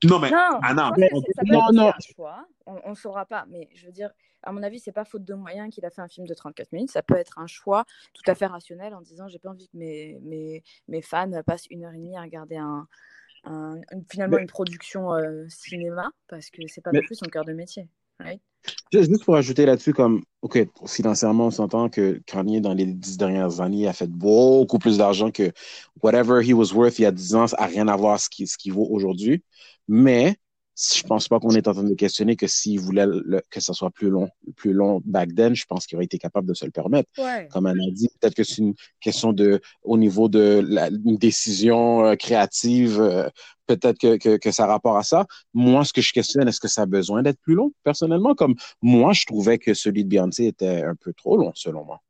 Non, mais, Non, Anna, non, être non. un choix. On ne saura pas. Mais je veux dire, à mon avis, c'est pas faute de moyens qu'il a fait un film de 34 minutes. Ça peut être un choix tout à fait rationnel en disant j'ai pas envie que mes, mes, mes fans passent une heure et demie à regarder un, un- finalement Mais- une production euh, cinéma parce que c'est pas Mais- non plus son cœur de métier. right? Juste pour ajouter là-dessus, comme, OK, financièrement, on s'entend que Kanye, dans les dix dernières années, a fait beaucoup plus d'argent que whatever he was worth il y a dix ans, ça n'a rien à voir ce qu'il ce qu'il vaut aujourd'hui. Mais je pense pas qu'on est en train de questionner que s'il voulait le- que ça soit plus long, plus long back then, je pense qu'il aurait été capable de se le permettre. Ouais. Comme elle a dit, peut-être que c'est une question de, au niveau de la, une décision euh, créative, euh, peut-être que, que, que ça a rapport à ça. Moi, ce que je questionne, est-ce que ça a besoin d'être plus long? Personnellement, comme moi, je trouvais que celui de Beyoncé était un peu trop long, selon moi.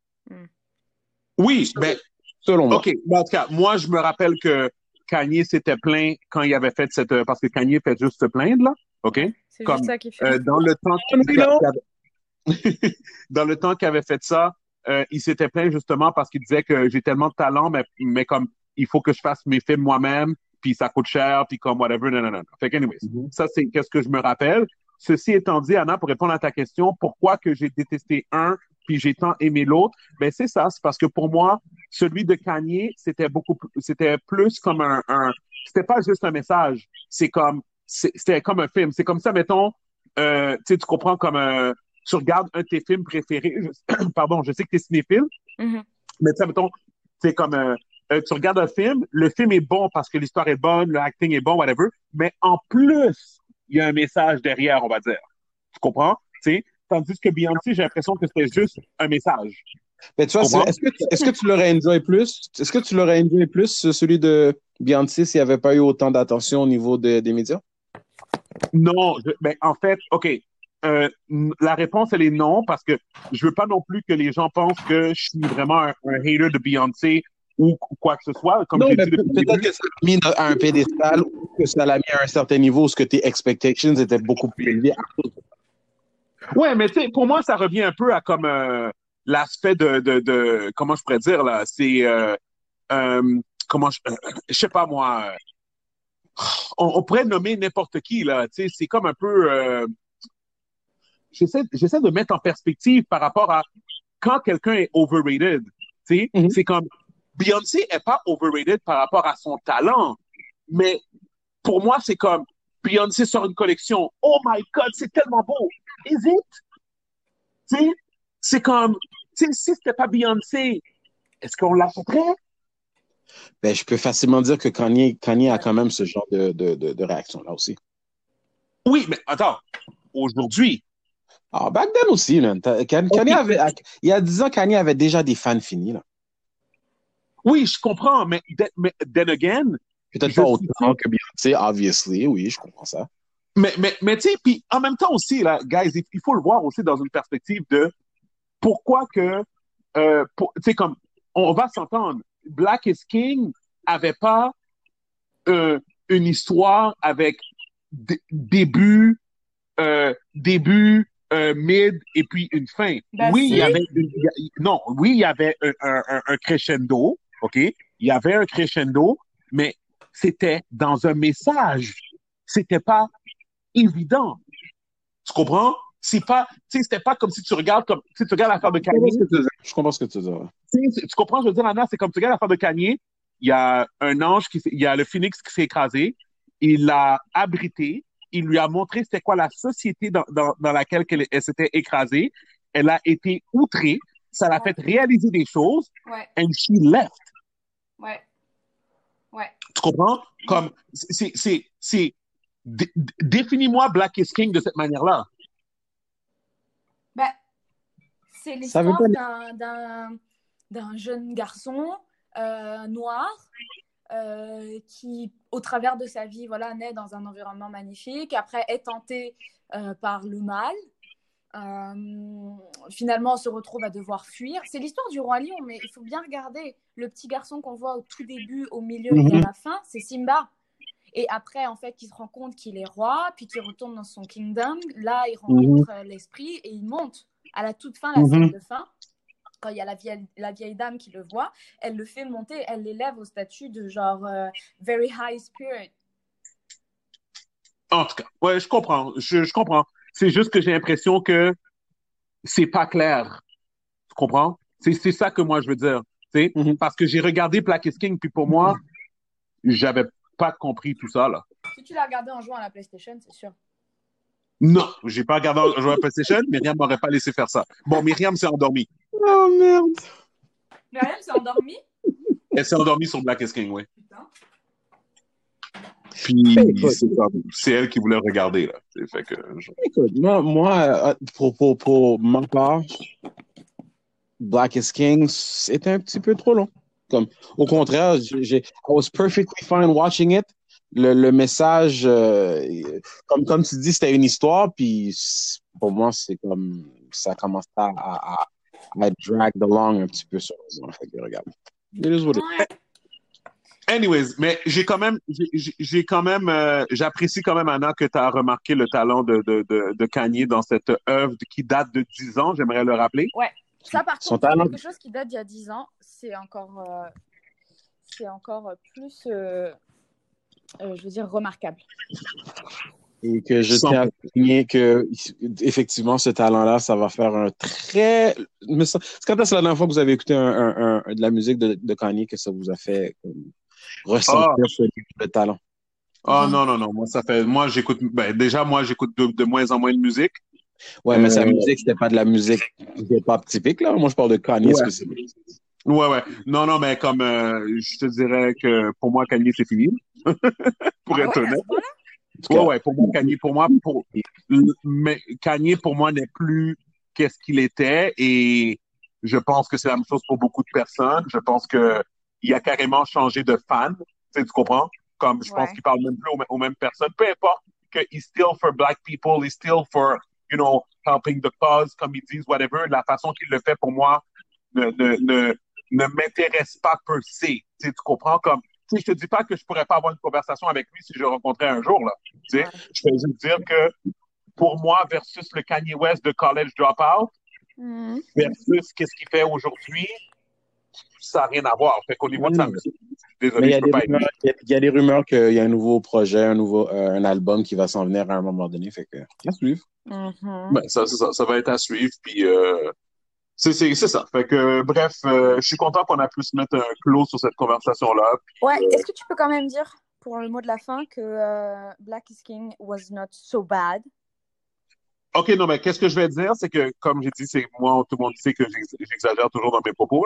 oui, mais Selon moi. OK. Mais en tout cas, moi, je me rappelle que Kanye s'était plaint quand il avait fait cette... Parce que Kanye fait juste se plaindre, là. OK? C'est Comme, juste ça qui fait. Euh, dans le temps qu'il avait... [laughs] dans le temps qu'il avait fait ça, euh, il s'était plaint justement parce qu'il disait que j'ai tellement de talent, mais, mais comme il faut que je fasse mes films moi-même, puis ça coûte cher, puis comme whatever, non, non, non. Fait que anyways, Mhm. ça c'est qu'est-ce que je me rappelle. Ceci étant dit, Anna, pour répondre à ta question, pourquoi que j'ai détesté un puis j'ai tant aimé l'autre, ben c'est ça, c'est parce que pour moi, celui de Kanye, c'était beaucoup, plus- c'était plus comme un, un c'était pas juste un message, c'est comme, c'était comme un film. C'est comme ça, mettons, euh, tu comprends comme euh, tu regardes un de tes films préférés, je- [clears throat] pardon, je sais que tu es cinéphile, Mhm. mais tu mettons, c'est comme euh, euh, tu regardes un film, le film est bon parce que l'histoire est bonne, le acting est bon, whatever, mais en plus, il y a un message derrière, on va dire. Tu comprends? Tu sais, tandis que Beyoncé, j'ai l'impression que c'était juste un message. Mais tu vois, est-ce que, tu- est-ce que tu l'aurais enjoyé plus? Est-ce que tu l'aurais plus, celui de Beyoncé, s'il n'y avait pas eu autant d'attention au niveau de- des médias? Non, je- ben, en fait, OK. Euh, la réponse, elle est non, parce que je veux pas non plus que les gens pensent que je suis vraiment un, un hater de Beyoncé ou quoi que ce soit. Comme non, mais peut-être que ça l'a mis à un pédestal ou que ça l'a mis à un certain niveau où ce que tes expectations étaient beaucoup plus élevées. Ouais, mais tu sais, pour moi, ça revient un peu à comme euh, l'aspect de, de, de, comment je pourrais dire là, c'est, euh, euh, comment je, euh, je sais pas moi, on, on pourrait nommer n'importe qui là, tu sais, c'est comme un peu, euh, j'essaie, j'essaie de mettre en perspective par rapport à quand quelqu'un est overrated, tu sais, Mhm. c'est comme Beyoncé est pas overrated par rapport à son talent, mais pour moi, c'est comme Beyoncé sort une collection. Oh my God, c'est tellement beau. Is it? Tu sais, c'est comme, si c'était pas Beyoncé, est-ce qu'on l'achèterait? Ben, je peux facilement dire que Kanye, Kanye a quand même ce genre de, de, de, de réaction-là aussi. Oui, mais attends, aujourd'hui, Ah, back then aussi, man. Kanye avait, il y a 10 ans, Kanye avait déjà des fans finis, là. oui, je comprends, mais, then- mais then again, Peut-être pas autant que Beyoncé, obviously, oui, je comprends ça. Mais, mais, mais tu sais, puis en même temps aussi, là, guys, il, il faut le voir aussi dans une perspective de pourquoi que, euh, pour- tu sais, comme, on va s'entendre, Black is King avait pas euh, une histoire avec début, euh, début, euh, mid et puis une fin. Bah, oui, si. il y avait une- non, oui, il y avait un, un, un- un crescendo, ok, il y avait un crescendo, mais c'était dans un message, c'était pas évident. Tu comprends? C'est pas, tu sais, c'était pas comme si tu regardes comme, si tu regardes l'affaire de Je comprends Kanye, ce que tu veux dire. Je comprends ce que tu veux dire. tu comprends, je veux dire, Anna, c'est comme tu regardes l'affaire de Kanye, il y a un ange qui, il y a le phénix qui s'est écrasé, il l'a abrité, il lui a montré c'était quoi la société dans, dans, dans laquelle elle, elle s'était écrasée, elle a été outrée, ça l'a fait réaliser des choses, Ouais, and she left. ouais, ouais. Tu comprends? Comme, c'est, c'est, c'est, dé- dé- définis-moi Black is King de cette manière-là. Ben, c'est l'histoire pas d'un, d'un, d'un jeune garçon euh, noir euh, qui, au travers de sa vie, voilà, naît dans un environnement magnifique, après est tenté euh, par le mal, euh, finalement se retrouve à devoir fuir. C'est l'histoire du roi lion, mais il faut bien regarder le petit garçon qu'on voit au tout début, au milieu et à Mhm. la fin, c'est Simba. Et après, en fait, il se rend compte qu'il est roi, puis qu'il retourne dans son kingdom. Là, il rencontre euh, l'esprit et il monte. À la toute fin, la Mhm. scène de fin, quand il y a la vieille, la vieille dame qui le voit, elle le fait monter, elle l'élève au statut de genre euh, very high spirit. En tout cas, ouais, je comprends. Je, je comprends. C'est juste que j'ai l'impression que c'est pas clair. Tu comprends? C'est, c'est ça que moi je veux dire. Tu sais? Mhm. Parce que j'ai regardé Black is King, puis pour moi, j'avais pas compris tout ça, là. Si tu l'as regardé en jouant à la PlayStation, c'est sûr. Non, j'ai pas regardé en jouant à PlayStation. Myriam m'aurait pas laissé faire ça. Bon, Myriam s'est endormie. Oh merde. Myriam s'est endormie? Elle s'est endormie sur Black is King, oui. Putain. Puis, c'est, elle qui voulait regarder, là. C'est fait que, je- Écoute, moi, moi euh, pour, pour, pour ma part, Black is King, c'était un petit peu trop long. Comme, au contraire, j'ai, I was perfectly fine watching it. Le, le message, euh, comme, comme tu dis, c'était une histoire, puis pour moi, c'est comme, ça commence à, à, à, à drag along un petit peu sur moi. Fait que, regarde. It is what it is. Ouais. Anyways, mais j'ai quand même, j'ai- quand même, euh, j'apprécie quand même, Anna, que tu as remarqué le talent de, de, de, de Kanye dans cette œuvre qui date de 10 ans, j'aimerais le rappeler. Ça, par contre, c'est quelque chose qui date d'il y a 10 ans. C'est encore, euh, c'est encore plus, euh, euh, je veux dire, remarquable. Et que je Sans- tiens à souligner que, effectivement, ce talent-là, ça va faire un très. C'est quand est-ce la dernière fois que vous avez écouté un, un- un- de la musique de, de Kanye que ça vous a fait ressentir Ah. ce le talent? Oh non, non, non, moi, ça fait, moi, j'écoute, ben, déjà, moi, j'écoute de, de moins en moins de musique. Ouais, mais sa musique, c'était pas de la musique hip-hop typique, là. Moi, je parle de Kanye Ouais. spécifiquement. Ouais, ouais. Non, non, mais comme, euh, je te dirais que pour moi, Kanye, c'est fini. [laughs] pour Ah être ouais, honnête. Ouais, ouais, pour moi, Kanye, pour moi, pour, mais Kanye, pour moi, n'est plus qu'est-ce qu'il était et je pense que c'est la même chose pour beaucoup de personnes. Je pense que il a carrément changé de fan. Tu, sais, tu comprends? Comme, je pense qu'il parle même plus aux, aux mêmes personnes. Peu importe que he's still for black people, he's still for, you know, helping the cause, comme ils disent, whatever. La façon qu'il le fait, pour moi, ne, ne, ne, ne m'intéresse pas per se. Tu, sais, tu comprends? Comme, je te dis pas que je pourrais pas avoir une conversation avec lui si je le rencontrais un jour, là. Tu sais, je peux juste dire que pour moi, versus le Kanye West de College Dropout, Mhm. versus qu'est-ce qu'il fait aujourd'hui, ça n'a rien à voir. Fait qu'au niveau de sa Ouais. musique, désolé, je a peux des pas rumeurs, il y a- il y a des rumeurs qu'il y a un nouveau projet, un nouveau, euh, un album qui va s'en venir à un moment donné. Fait que, à suivre. Mhm. Ben, ça, ça va être à suivre. Puis, euh, c'est, c'est, c'est ça. Fait que, bref, euh, je suis content qu'on a pu se mettre un clos sur cette conversation-là. Ouais, est-ce que tu peux quand même dire, pour le mot de la fin, que euh, Black is King was not so bad? OK, non, mais qu'est-ce que je vais dire, c'est que, comme j'ai dit, c'est moi, tout le monde sait que j'ex- j'exagère toujours dans mes propos.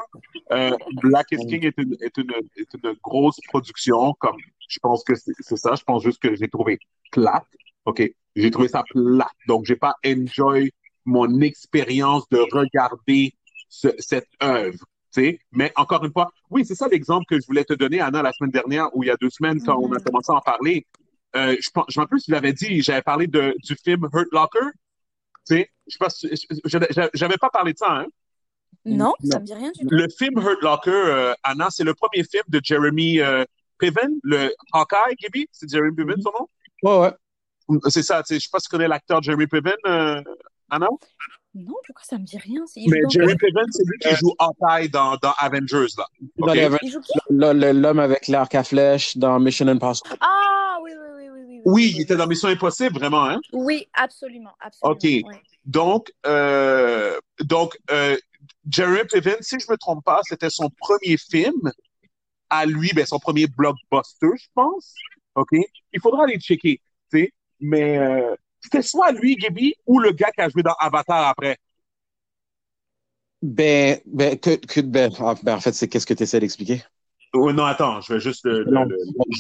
Euh, Black is King est une, est une, est une grosse production, comme je pense que c'est ça. Je pense juste que j'ai trouvé plate. OK, j'ai trouvé ça plate. Donc, j'ai pas enjoy mon expérience de regarder ce- cette œuvre. Tu sais, mais encore une fois, oui, c'est ça l'exemple que je voulais te donner, Anna, la semaine dernière ou il y a deux semaines quand on a Mhm. commencé à en parler. Euh, je pense, je m'en rappelle si je l'avais dit, j'avais parlé de, du film Hurt Locker. Tu sais, je sais pas si- je- je- j'avais pas parlé de ça, hein. Non, Non. ça me dit rien du tout. Le film Hurt Locker, euh, Anna, c'est le premier film de Jeremy euh, Piven, le Hawkeye, Gibby? C'est Jeremy Piven, son nom? Ouais, ouais. C'est ça, tu je sais pas si tu connais l'acteur Jeremy Piven, euh, Anna? Non, pourquoi ça me dit rien? Il Mais quoi Piven, c'est lui qui joue Hawkeye dans, dans Avengers, là. Dans OK? les Avengers, Il joue qui? le- le- L'homme avec l'arc à flèche dans Mission Impossible. Ah, oui, oui, oui, oui, oui. Oui, il était dans Mission Impossible, vraiment, hein? Oui, absolument, absolument. OK. ouais. Donc, euh, donc euh, Jeremy Piven, si je me trompe pas, c'était son premier film à lui, ben son premier blockbuster, je pense. OK? Il faudra aller checker, tu sais. Mais euh, c'était soit lui, Gibby, ou le gars qui a joué dans Avatar après. Ben, ben, que, que, ben, ah, ben, en fait, c'est qu'est-ce que tu essaies d'expliquer? Oh, non, attends, je vais juste le. le- Non. le-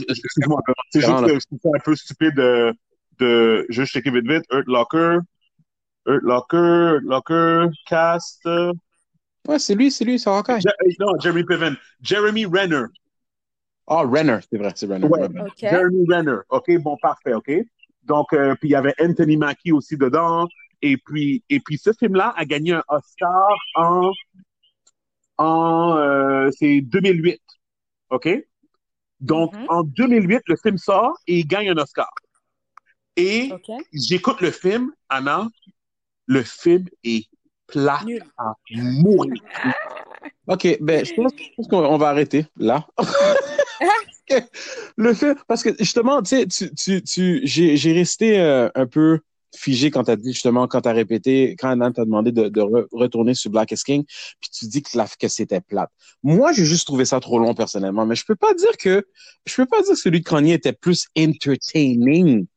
Excuse-moi. C'est juste que je trouve ça un peu stupide de, de juste checker vite vite. Hurt Locker. Hurt Locker, Locker, cast. euh, Ouais, c'est lui, c'est lui, c'est. Je- euh, non, Jeremy Piven. Jeremy Renner. Ah, Renner, c'est vrai, c'est Renner. Ouais. Jeremy Renner. OK, bon, parfait, OK? Donc, euh, puis il y avait Anthony Mackie aussi dedans. Et puis, et puis ce film-là a gagné un Oscar en, en euh, c'est 2008. OK? Donc, Mhm. en 2008, le film sort et il gagne un Oscar. Et j'écoute le film, Anna. Le film est plat Nul. à mourir. [laughs] OK, ben, je pense, pense qu'on on va arrêter là. [laughs] [laughs] le fait, parce que justement, tu sais, tu, tu, tu, j'ai, j'ai resté euh, un peu figé quand t'as dit justement, quand t'as répété, quand Anna t'a demandé de, de re- retourner sur Black is King, puis tu dis que, la, que c'était plate. Moi, j'ai juste trouvé ça trop long personnellement, mais je peux pas dire que, je peux pas dire que celui de Kanye était plus entertaining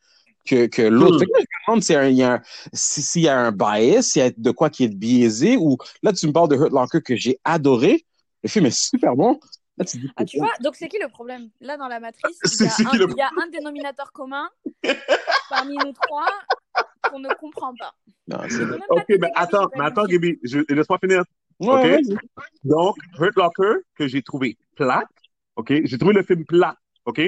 que, que l'autre. Hmm. Fait que là, je me demande s'il y si- y a un bias, s'il y a de quoi qui est biaisé, ou là, tu me parles de Hurt Locker que j'ai adoré. Le film est super bon. Là, tu dis, Ah, tu vois, donc c'est qui le problème? Là, dans la matrice, [laughs] il y, C'est- a un- qui le il y a un dénominateur commun parmi nous trois qu'on ne comprend pas. non, OK, mais attends, mais attends. Gaby, je- laisse-moi finir. Ouais, OK? Donc, Hurt Locker, que j'ai trouvé plate, OK? J'ai trouvé le film plate, OK?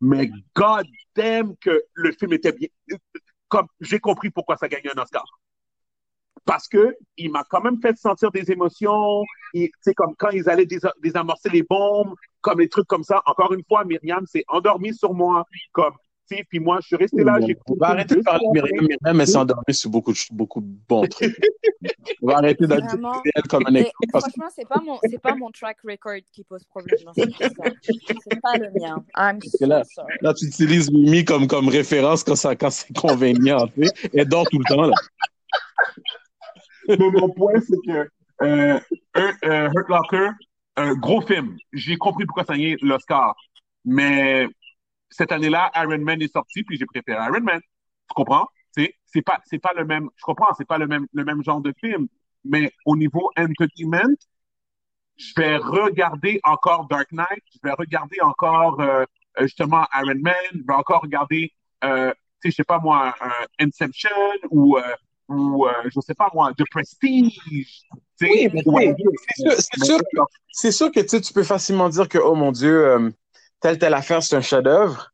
Mais god damn que le film était bien. Comme, j'ai compris pourquoi ça gagnait un Oscar. Parce que il m'a quand même fait sentir des émotions. Sais, comme quand ils allaient désa- désamorcer les bombes, comme les trucs comme ça. Encore une fois, Myriam s'est endormie sur moi. Comme, tu sais, puis moi, je suis resté là. j'ai On va arrêter de parler de Myriam. Myriam, elle s'est endormie sur beaucoup de, beaucoup de bons trucs. On va arrêter d'être comme un franchement, c'est pas mon, c'est pas mon track record qui pose problème dans cette histoire. C'est pas le mien. I'm so là- sorry. Là, tu utilises Mimi comme, comme référence quand, ça, quand c'est convenient, tu sais. Elle dort tout le temps, là. Mais mon point, c'est que euh, Hurt, Locker, un gros film. J'ai compris pourquoi ça y est l'Oscar. Mais cette année-là, Iron Man est sorti, puis j'ai préféré Iron Man. Tu comprends? C'est, c'est pas, c'est pas le même, je comprends, c'est pas le même, le même genre de film. Mais au niveau entertainment, je vais regarder encore Dark Knight, je vais regarder encore, euh, euh, justement, Iron Man, je vais encore regarder, euh, tu sais, je sais pas moi, euh, Inception ou, euh, ou je sais pas moi, The Prestige. Oui, ouais. c'est sûr- que- C'est sûr que tu peux facilement dire que, oh mon Dieu, euh, telle, telle affaire, c'est un chef-d'œuvre,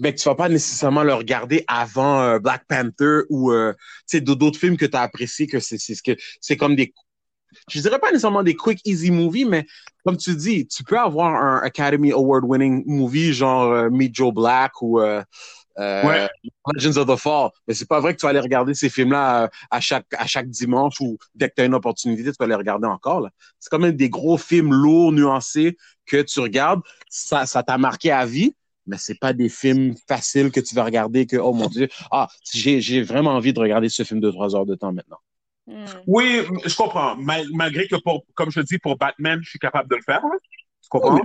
mais que tu vas pas nécessairement le regarder avant euh, Black Panther ou euh, d'autres films que tu as appréciés, que c'est c'est ce que c'est comme des. Je dirais pas nécessairement des quick, easy movies, mais comme tu dis, tu peux avoir un Academy Award winning movie genre euh, Meet Joe Black ou euh, Ouais. Legends of the Fall. Mais c'est pas vrai que tu vas aller regarder ces films-là euh, à chaque, à chaque dimanche ou dès que tu as une opportunité, tu vas les regarder encore. là. C'est quand même des gros films lourds, nuancés que tu regardes. Ça, ça t'a marqué à vie, mais c'est pas des films faciles que tu vas regarder que, oh mon Dieu, ah, j'ai, j'ai vraiment envie de regarder ce film de trois heures de temps maintenant. Hmm. Oui, je comprends. Mal- malgré que, pour, comme je dis, pour Batman, je suis capable de le faire. là. Comprends?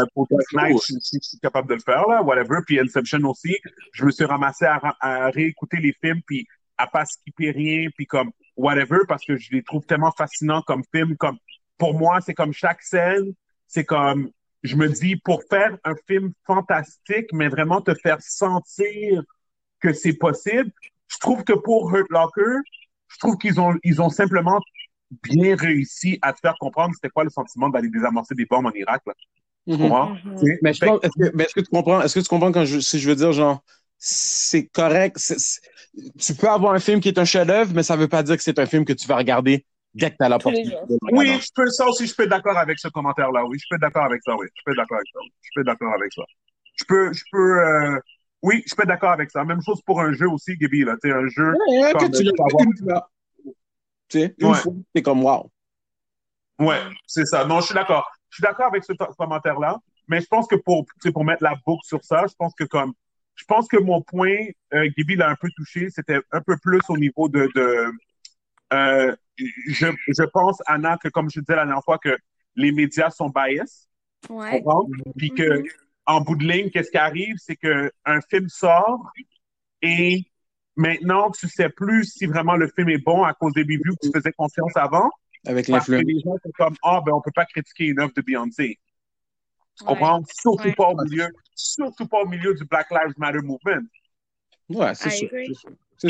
Euh, pour Dark Knight, je, je- je suis capable de le faire, là, whatever. Puis Inception aussi. Je me suis ramassé à, réécouter les films, puis à pas skipper rien, puis comme whatever, parce que je les trouve tellement fascinants comme films. Comme, pour moi, c'est comme chaque scène, c'est comme, je me dis, pour faire un film fantastique, mais vraiment te faire sentir que c'est possible, je trouve que pour Hurt Locker, je trouve qu'ils ont, ils ont simplement bien réussi à te faire comprendre c'était quoi le sentiment d'aller désamorcer des bombes en Irak, là. Tu Mhm. comprends? Mhm. Mais je Fait pense, est-ce que, mais est-ce que tu comprends, est-ce que tu comprends quand je, si je veux dire, genre, c'est correct, tu peux avoir un film qui est un chef-d'œuvre, mais ça veut pas dire que c'est un film que tu vas regarder dès que tu as l'opportunité. Oui, je peux, ça aussi, je peux être d'accord avec ce commentaire-là. Oui, je peux être d'accord avec ça. Oui, je peux être d'accord avec ça. oui. Je peux être d'accord avec ça. Je peux, je peux, euh, oui, je peux être d'accord avec ça. Même chose pour un jeu aussi, Gaby, là. Tu sais, un jeu. Ouais, ouais, Comme que tu savoir- fait une fois. Tu sais, une Ouais. fois, c'est comme wow. Ouais, c'est ça. Non, je suis d'accord. Je suis d'accord avec ce commentaire-là. Mais je pense que pour, pour mettre la boucle sur ça, je pense que comme, je pense que mon point, euh, Gaby l'a un peu touché, c'était un peu plus au niveau de, de, euh, je, je pense, Anna, que comme je disais la dernière fois, que les médias sont biased. Ouais. comprends? Puis que, Mhm. en bout de ligne, qu'est-ce qui arrive? C'est que un film sort et maintenant, tu sais plus si vraiment le film est bon à cause des reviews que tu faisais confiance avant. Avec Parce que l'influence. les gens sont comme, ah, ben, on peut pas critiquer une œuvre de Beyoncé. Tu Ouais. comprends? Surtout Ouais. pas au milieu, surtout pas au milieu du Black Lives Matter movement. Ouais, c'est agree. C'est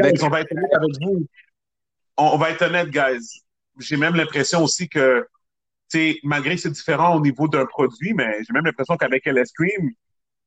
Avec- guys, on va être honnête avec vous. On, on va être honnête, guys. J'ai même l'impression aussi que tu sais, malgré que c'est différent au niveau d'un produit, mais j'ai même l'impression qu'avec LS Cream,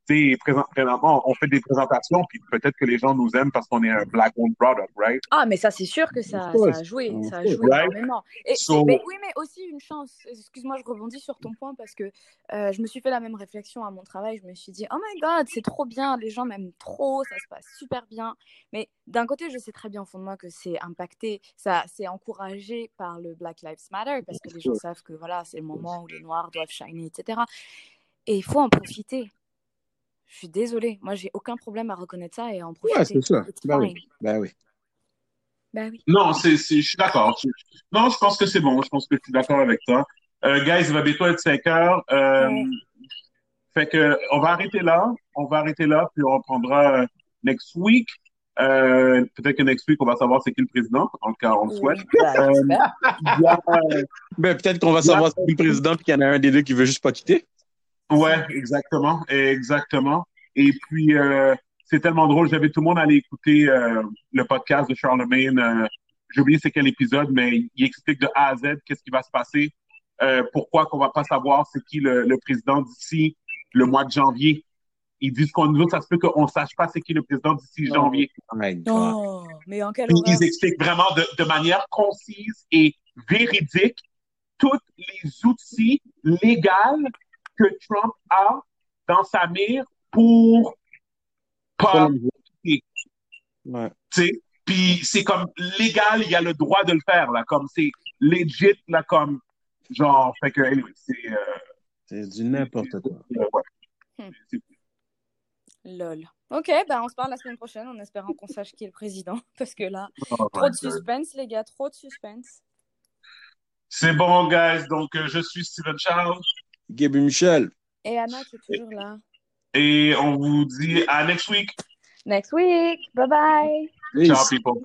tu sais, présent- présentement, on fait des présentations, puis peut-être que les gens nous aiment parce qu'on est un black-owned product, right? Ah, mais ça, c'est sûr que ça, ça a joué. Ça a course. joué Right? énormément. Et, So- mais, oui, mais aussi une chance. Excuse-moi, je rebondis sur ton point parce que euh, je me suis fait la même réflexion à mon travail. Je me suis dit, oh my god, c'est trop bien. Les gens m'aiment trop. Ça se passe super bien. Mais d'un côté, je sais très bien au fond de moi que c'est impacté. Ça, c'est encouragé par le Black Lives Matter parce que les gens savent que voilà, c'est le moment où les Noirs doivent shiner, etc. Et il faut en profiter. Je suis désolée. Moi, j'ai aucun problème à reconnaître ça et à en profiter. Ouais, c'est ça. Ben oui. Ben oui. Ben oui. Non, c'est, c'est, je suis d'accord. Je- Non, je pense que c'est bon. Je pense que je suis d'accord avec toi. Euh, guys, il va bientôt être 5 heures. Euh, Ouais. Fait que, on va arrêter là. On va arrêter là, puis on reprendra euh, next week. Euh, peut-être que next week, on va savoir c'est qui le président. En tout cas, on le souhaite. Oui, bah, Euh, euh, Ben, peut-être qu'on va savoir c'est qui le président puis qu'il y en a un des deux qui veut juste pas quitter. Ouais, exactement, exactement. Et puis, euh, c'est tellement drôle. J'avais tout le monde aller écouter euh, le podcast de Charlemagne. Euh, J'ai oublié c'est quel épisode, mais il explique de A à Z qu'est-ce qui va se passer, euh, pourquoi qu'on va pas savoir c'est qui le, le président d'ici le mois de janvier. Ils disent qu'on nous autres, ça se peut qu'on sache pas c'est qui le président d'ici Non. janvier. Oh mais en quelle horreur. ils expliquent vraiment de, de manière concise et véridique tous les outils légaux que Trump a dans sa mire pour pas, Ouais. tu sais. Puis c'est comme légal, il y a le droit de le faire, là, comme c'est legit, là, comme genre, fait que, anyway, c'est, euh, C'est du n'importe quoi. euh, ouais. Hmm. Lol. Ok, bah on se parle la semaine prochaine en espérant qu'on sache qui est le président. [laughs] Parce que là, oh trop de God. suspense, les gars, trop de suspense. C'est bon, guys. Donc, euh, je suis Steven Charles Gaby Michel. Et Anna qui est toujours là. et on vous dit à next week. Next week. Bye bye. Ciao, Peace. people.